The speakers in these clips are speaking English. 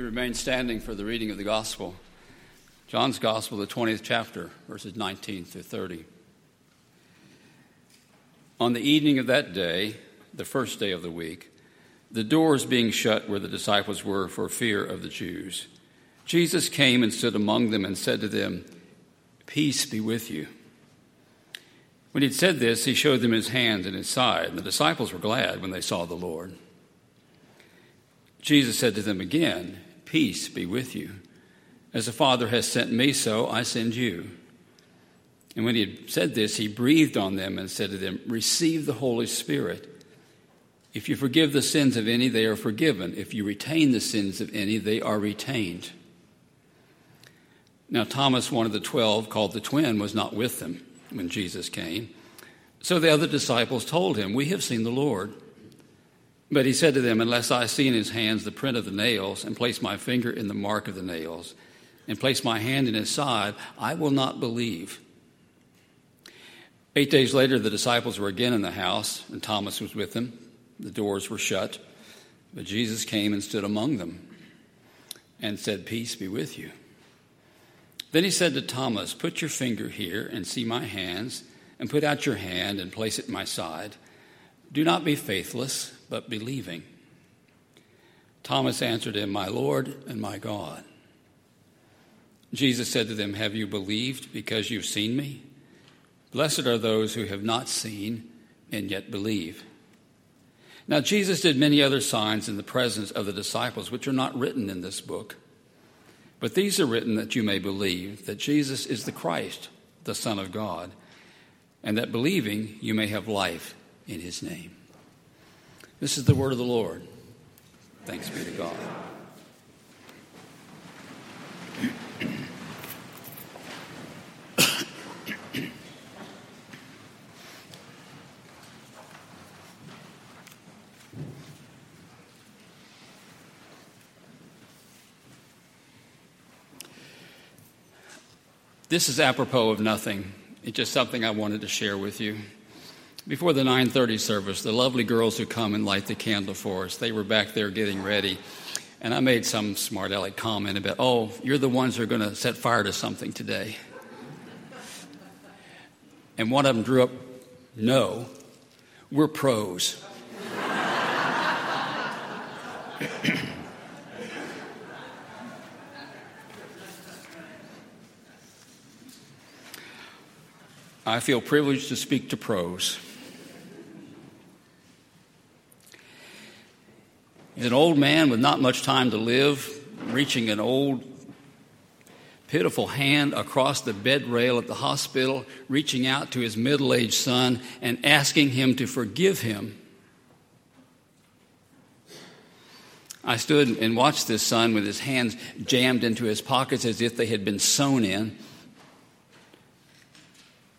We remain standing for the reading of the Gospel. John's Gospel, the 20th chapter, verses 19 through 30. On the evening of that day, the first day of the week, the doors being shut where the disciples were for fear of the Jews, Jesus came and stood among them and said to them, Peace be with you. When he had said this, he showed them his hands and his side, and the disciples were glad when they saw the Lord. Jesus said to them again, Peace be with you. As the Father has sent me, so I send you. And when he had said this, he breathed on them and said to them, Receive the Holy Spirit. If you forgive the sins of any, they are forgiven. If you retain the sins of any, they are retained. Now, Thomas, one of the twelve, called the twin, was not with them when Jesus came. So the other disciples told him, We have seen the Lord. But he said to them, Unless I see in his hands the print of the nails, and place my finger in the mark of the nails, and place my hand in his side, I will not believe. Eight days later, the disciples were again in the house, and Thomas was with them. The doors were shut, but Jesus came and stood among them and said, Peace be with you. Then he said to Thomas, Put your finger here and see my hands, and put out your hand and place it in my side. Do not be faithless, but believing. Thomas answered him, My Lord and my God. Jesus said to them, Have you believed because you've seen me? Blessed are those who have not seen and yet believe. Now, Jesus did many other signs in the presence of the disciples, which are not written in this book. But these are written that you may believe that Jesus is the Christ, the Son of God, and that believing you may have life in his name. This is the word of the Lord. Thanks be to God. This is apropos of nothing. It's just something I wanted to share with you. Before the 9:30 service, the lovely girls who come and light the candle for us, they were back there getting ready. And I made some smart aleck comment about, "Oh, you're the ones who are going to set fire to something today." And one of them drew up, "No, we're pros." I feel privileged to speak to pros. An old man with not much time to live, reaching an old, pitiful hand across the bed rail at the hospital, reaching out to his middle aged son and asking him to forgive him. I stood and watched this son with his hands jammed into his pockets as if they had been sewn in.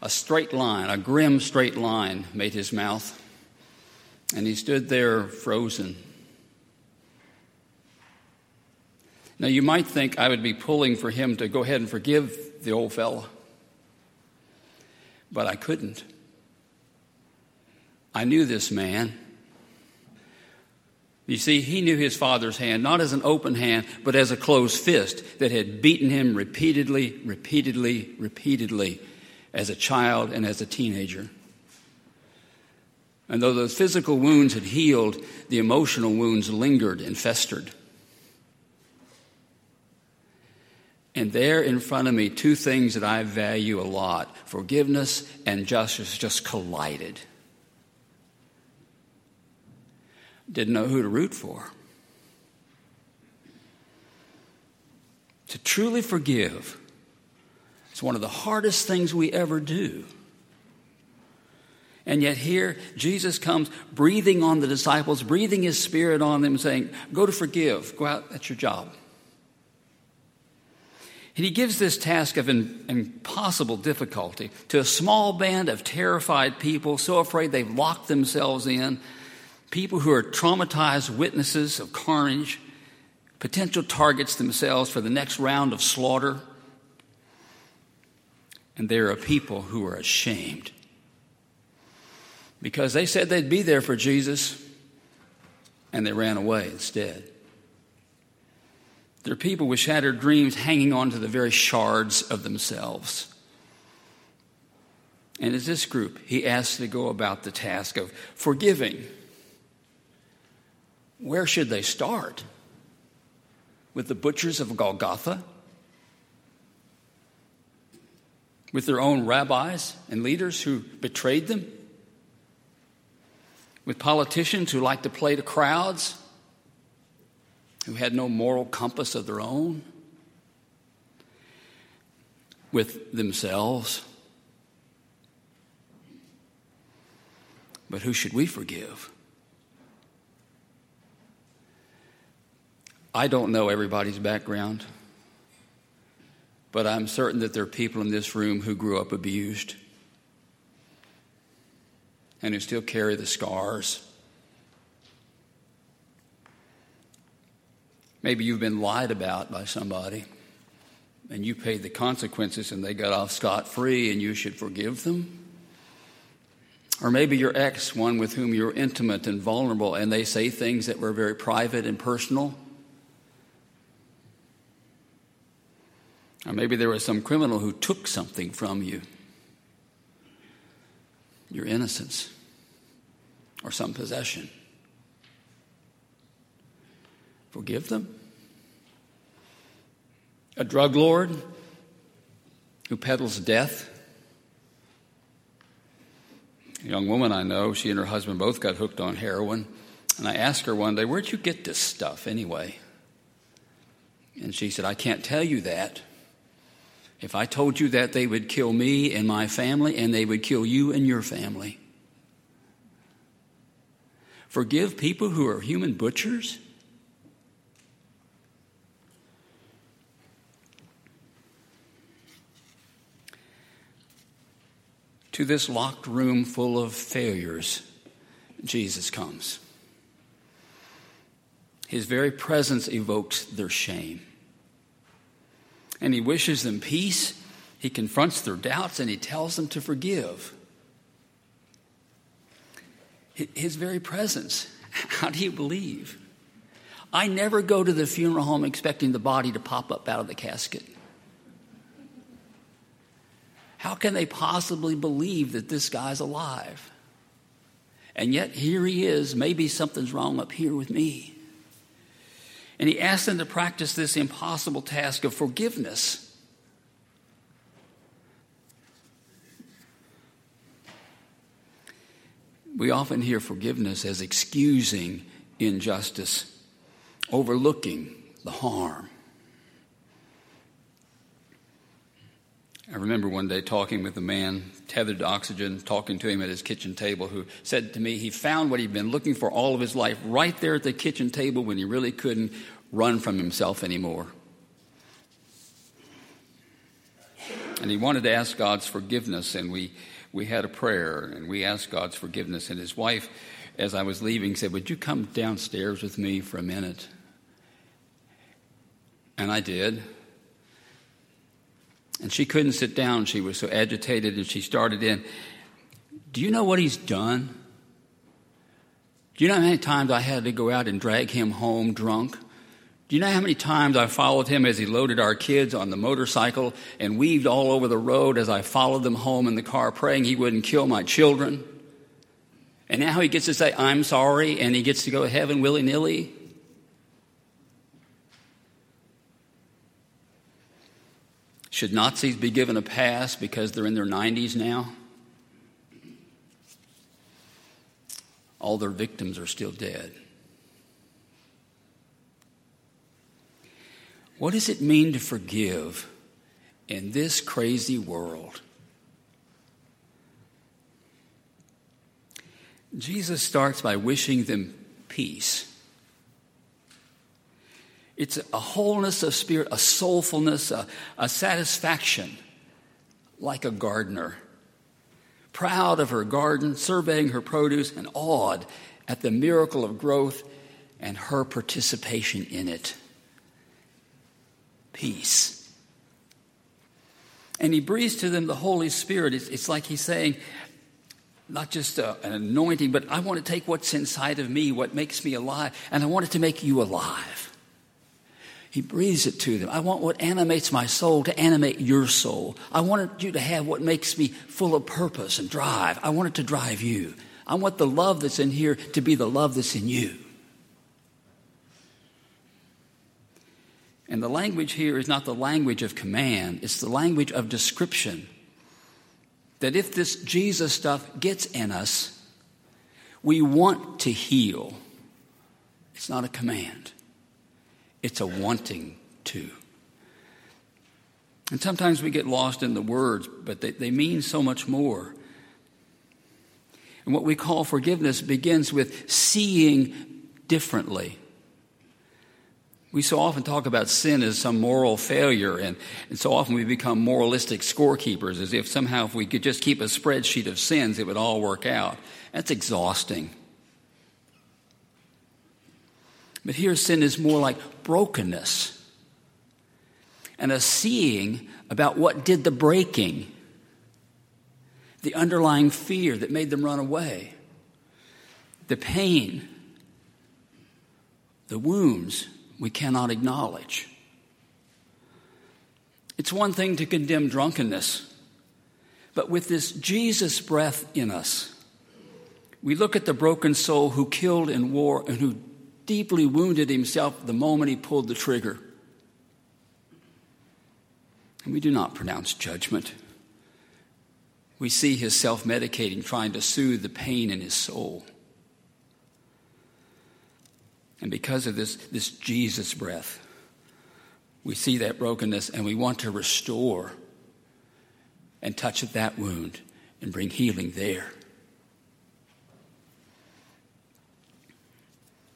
A straight line, a grim straight line, made his mouth. And he stood there frozen. Now, you might think I would be pulling for him to go ahead and forgive the old fellow, but I couldn't. I knew this man. You see, he knew his father's hand, not as an open hand, but as a closed fist that had beaten him repeatedly, repeatedly, repeatedly as a child and as a teenager. And though those physical wounds had healed, the emotional wounds lingered and festered. And there in front of me, two things that I value a lot forgiveness and justice just collided. Didn't know who to root for. To truly forgive it's one of the hardest things we ever do. And yet, here, Jesus comes breathing on the disciples, breathing his spirit on them, saying, Go to forgive. Go out, that's your job. And he gives this task of impossible difficulty to a small band of terrified people, so afraid they've locked themselves in, people who are traumatized witnesses of carnage, potential targets themselves for the next round of slaughter. And there are people who are ashamed because they said they'd be there for Jesus and they ran away instead. They're people with shattered dreams hanging on to the very shards of themselves. And as this group, he asks to go about the task of forgiving. Where should they start? With the butchers of Golgotha? With their own rabbis and leaders who betrayed them? With politicians who like to play to crowds? Who had no moral compass of their own? With themselves? But who should we forgive? I don't know everybody's background, but I'm certain that there are people in this room who grew up abused and who still carry the scars. Maybe you've been lied about by somebody and you paid the consequences and they got off scot free and you should forgive them. Or maybe your ex, one with whom you're intimate and vulnerable, and they say things that were very private and personal Or maybe there was some criminal who took something from you your innocence or some possession. Forgive them. A drug lord who peddles death. A young woman I know, she and her husband both got hooked on heroin. And I asked her one day, Where'd you get this stuff anyway? And she said, I can't tell you that. If I told you that, they would kill me and my family, and they would kill you and your family. Forgive people who are human butchers? To this locked room full of failures, Jesus comes. His very presence evokes their shame and he wishes them peace. He confronts their doubts and he tells them to forgive. His very presence. How do you believe? I never go to the funeral home expecting the body to pop up out of the casket. How can they possibly believe that this guy's alive? And yet here he is. Maybe something's wrong up here with me. And he asked them to practice this impossible task of forgiveness. We often hear forgiveness as excusing injustice, overlooking the harm. I remember one day talking with a man tethered to oxygen, talking to him at his kitchen table, who said to me he found what he'd been looking for all of his life right there at the kitchen table when he really couldn't run from himself anymore. And he wanted to ask God's forgiveness, and we, we had a prayer, and we asked God's forgiveness. And his wife, as I was leaving, said, Would you come downstairs with me for a minute? And I did. And she couldn't sit down. She was so agitated, and she started in. Do you know what he's done? Do you know how many times I had to go out and drag him home drunk? Do you know how many times I followed him as he loaded our kids on the motorcycle and weaved all over the road as I followed them home in the car, praying he wouldn't kill my children? And now he gets to say, I'm sorry, and he gets to go to heaven willy nilly? Should Nazis be given a pass because they're in their 90s now? All their victims are still dead. What does it mean to forgive in this crazy world? Jesus starts by wishing them peace. It's a wholeness of spirit, a soulfulness, a, a satisfaction, like a gardener. Proud of her garden, surveying her produce, and awed at the miracle of growth and her participation in it. Peace. And he breathes to them the Holy Spirit. It's, it's like he's saying, not just a, an anointing, but I want to take what's inside of me, what makes me alive, and I want it to make you alive. He breathes it to them. I want what animates my soul to animate your soul. I want you to have what makes me full of purpose and drive. I want it to drive you. I want the love that's in here to be the love that's in you. And the language here is not the language of command, it's the language of description. That if this Jesus stuff gets in us, we want to heal. It's not a command, it's a wanting to. And sometimes we get lost in the words, but they, they mean so much more. And what we call forgiveness begins with seeing differently. We so often talk about sin as some moral failure, and, and so often we become moralistic scorekeepers, as if somehow if we could just keep a spreadsheet of sins, it would all work out. That's exhausting. But here, sin is more like brokenness and a seeing about what did the breaking, the underlying fear that made them run away, the pain, the wounds we cannot acknowledge. It's one thing to condemn drunkenness, but with this Jesus breath in us, we look at the broken soul who killed in war and who deeply wounded himself the moment he pulled the trigger. And we do not pronounce judgment. We see his self medicating, trying to soothe the pain in his soul. And because of this, this Jesus breath, we see that brokenness and we want to restore and touch at that wound and bring healing there.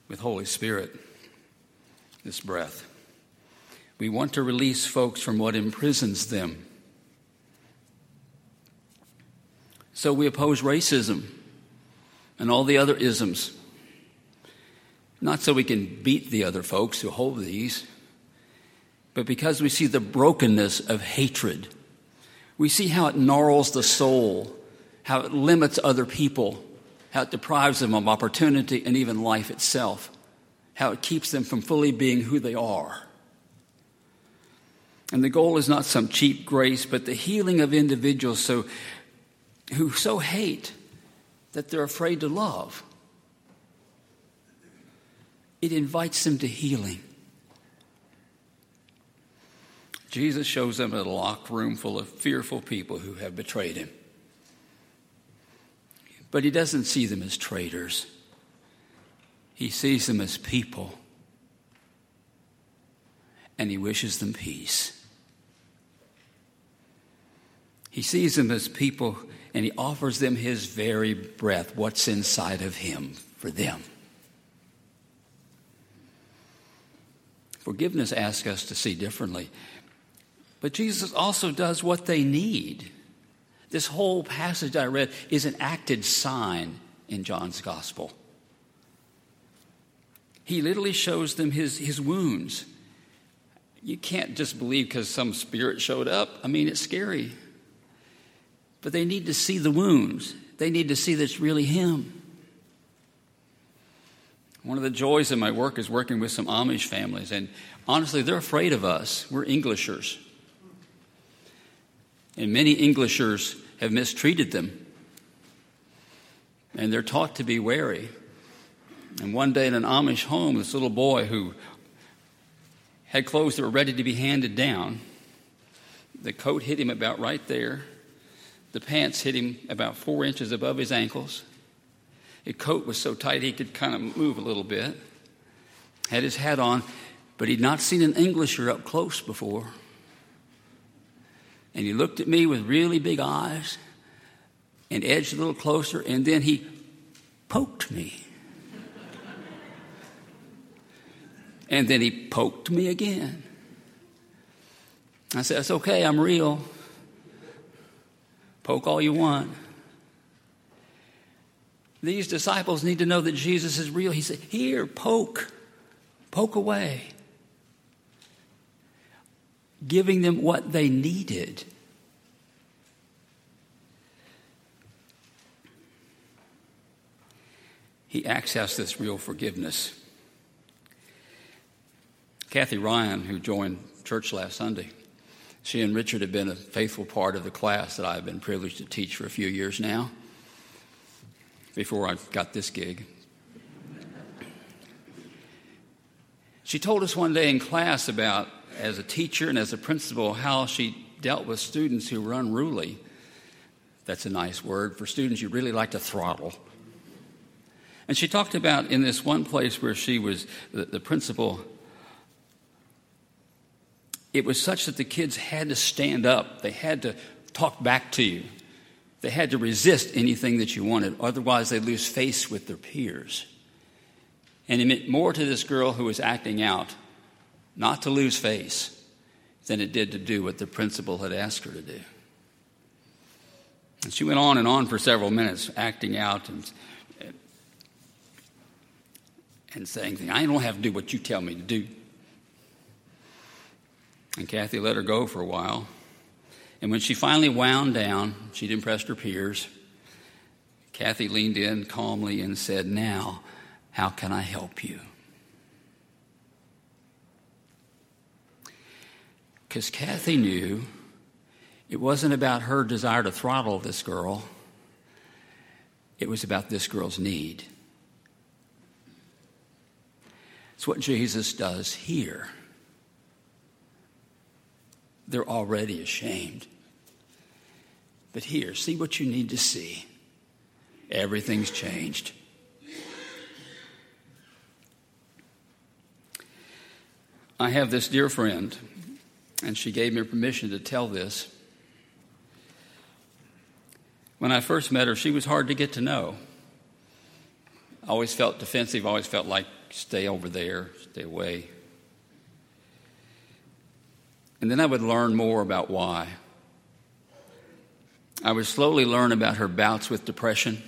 With Holy Spirit, this breath, we want to release folks from what imprisons them. So we oppose racism and all the other isms not so we can beat the other folks who hold these, but because we see the brokenness of hatred. We see how it gnarls the soul, how it limits other people, how it deprives them of opportunity and even life itself, how it keeps them from fully being who they are. And the goal is not some cheap grace, but the healing of individuals so, who so hate that they're afraid to love it invites them to healing. Jesus shows them a locked room full of fearful people who have betrayed him. But he doesn't see them as traitors, he sees them as people. And he wishes them peace. He sees them as people and he offers them his very breath, what's inside of him for them. Forgiveness asks us to see differently. But Jesus also does what they need. This whole passage I read is an acted sign in John's gospel. He literally shows them his, his wounds. You can't just believe because some spirit showed up. I mean, it's scary. But they need to see the wounds, they need to see that it's really him. One of the joys of my work is working with some Amish families, and honestly, they're afraid of us. We're Englishers. And many Englishers have mistreated them, and they're taught to be wary. And one day in an Amish home, this little boy who had clothes that were ready to be handed down, the coat hit him about right there, the pants hit him about four inches above his ankles. His coat was so tight he could kind of move a little bit. Had his hat on, but he'd not seen an Englisher up close before. And he looked at me with really big eyes and edged a little closer, and then he poked me. and then he poked me again. I said, It's okay, I'm real. Poke all you want. These disciples need to know that Jesus is real. He said, Here, poke, poke away. Giving them what they needed. He accessed this real forgiveness. Kathy Ryan, who joined church last Sunday, she and Richard have been a faithful part of the class that I've been privileged to teach for a few years now, before I got this gig. She told us one day in class about, as a teacher and as a principal, how she dealt with students who were unruly. That's a nice word for students you really like to throttle. And she talked about in this one place where she was the, the principal it was such that the kids had to stand up, they had to talk back to you, they had to resist anything that you wanted, otherwise, they'd lose face with their peers. And it meant more to this girl who was acting out not to lose face than it did to do what the principal had asked her to do. And she went on and on for several minutes, acting out and, and saying, I don't have to do what you tell me to do. And Kathy let her go for a while. And when she finally wound down, she'd impressed her peers. Kathy leaned in calmly and said, Now, how can I help you? Because Kathy knew it wasn't about her desire to throttle this girl, it was about this girl's need. It's what Jesus does here they're already ashamed. But here, see what you need to see. Everything's changed. I have this dear friend, and she gave me permission to tell this. When I first met her, she was hard to get to know. I always felt defensive, always felt like, stay over there, stay away. And then I would learn more about why. I would slowly learn about her bouts with depression,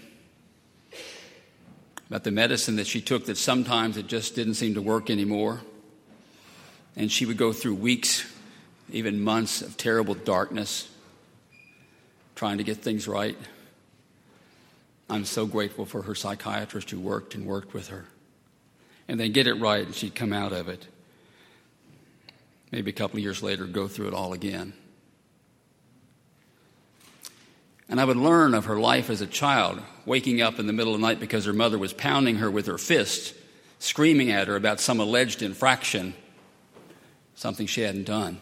about the medicine that she took that sometimes it just didn't seem to work anymore. And she would go through weeks, even months of terrible darkness, trying to get things right. I'm so grateful for her psychiatrist who worked and worked with her. And then get it right, and she'd come out of it maybe a couple of years later, go through it all again. And I would learn of her life as a child, waking up in the middle of the night because her mother was pounding her with her fist, screaming at her about some alleged infraction, something she hadn't done.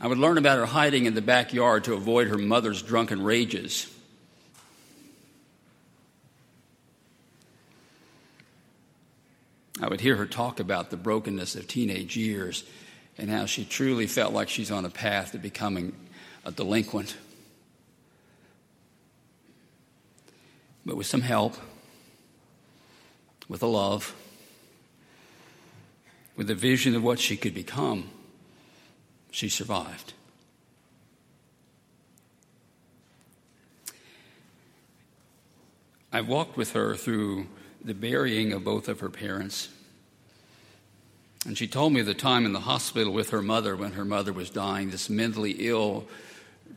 I would learn about her hiding in the backyard to avoid her mother's drunken rages. I would hear her talk about the brokenness of teenage years and how she truly felt like she's on a path to becoming a delinquent. But with some help, with a love, with a vision of what she could become, she survived. I walked with her through the burying of both of her parents. And she told me the time in the hospital with her mother when her mother was dying, this mentally ill,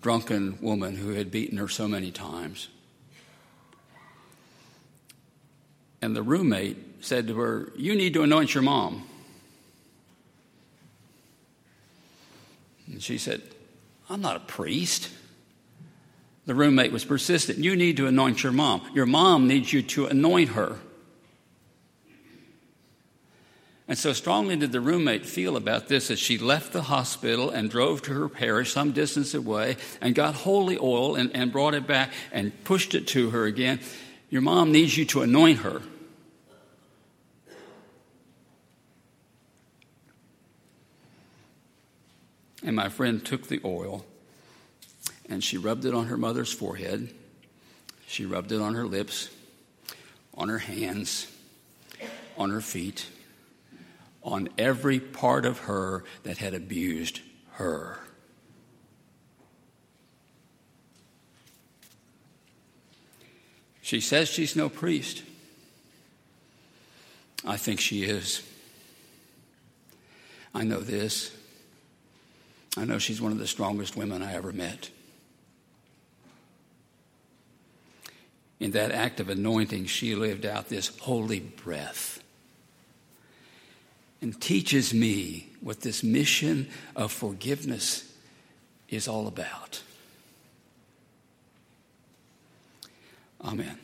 drunken woman who had beaten her so many times. And the roommate said to her, You need to anoint your mom. And she said, I'm not a priest. The roommate was persistent. You need to anoint your mom. Your mom needs you to anoint her. And so strongly did the roommate feel about this as she left the hospital and drove to her parish some distance away and got holy oil and, and brought it back and pushed it to her again. Your mom needs you to anoint her. And my friend took the oil and she rubbed it on her mother's forehead. She rubbed it on her lips, on her hands, on her feet on every part of her that had abused her. She says she's no priest. I think she is. I know this. I know she's one of the strongest women I ever met. In that act of anointing, she lived out this holy breath and teaches me what this mission of forgiveness is all about. Amen.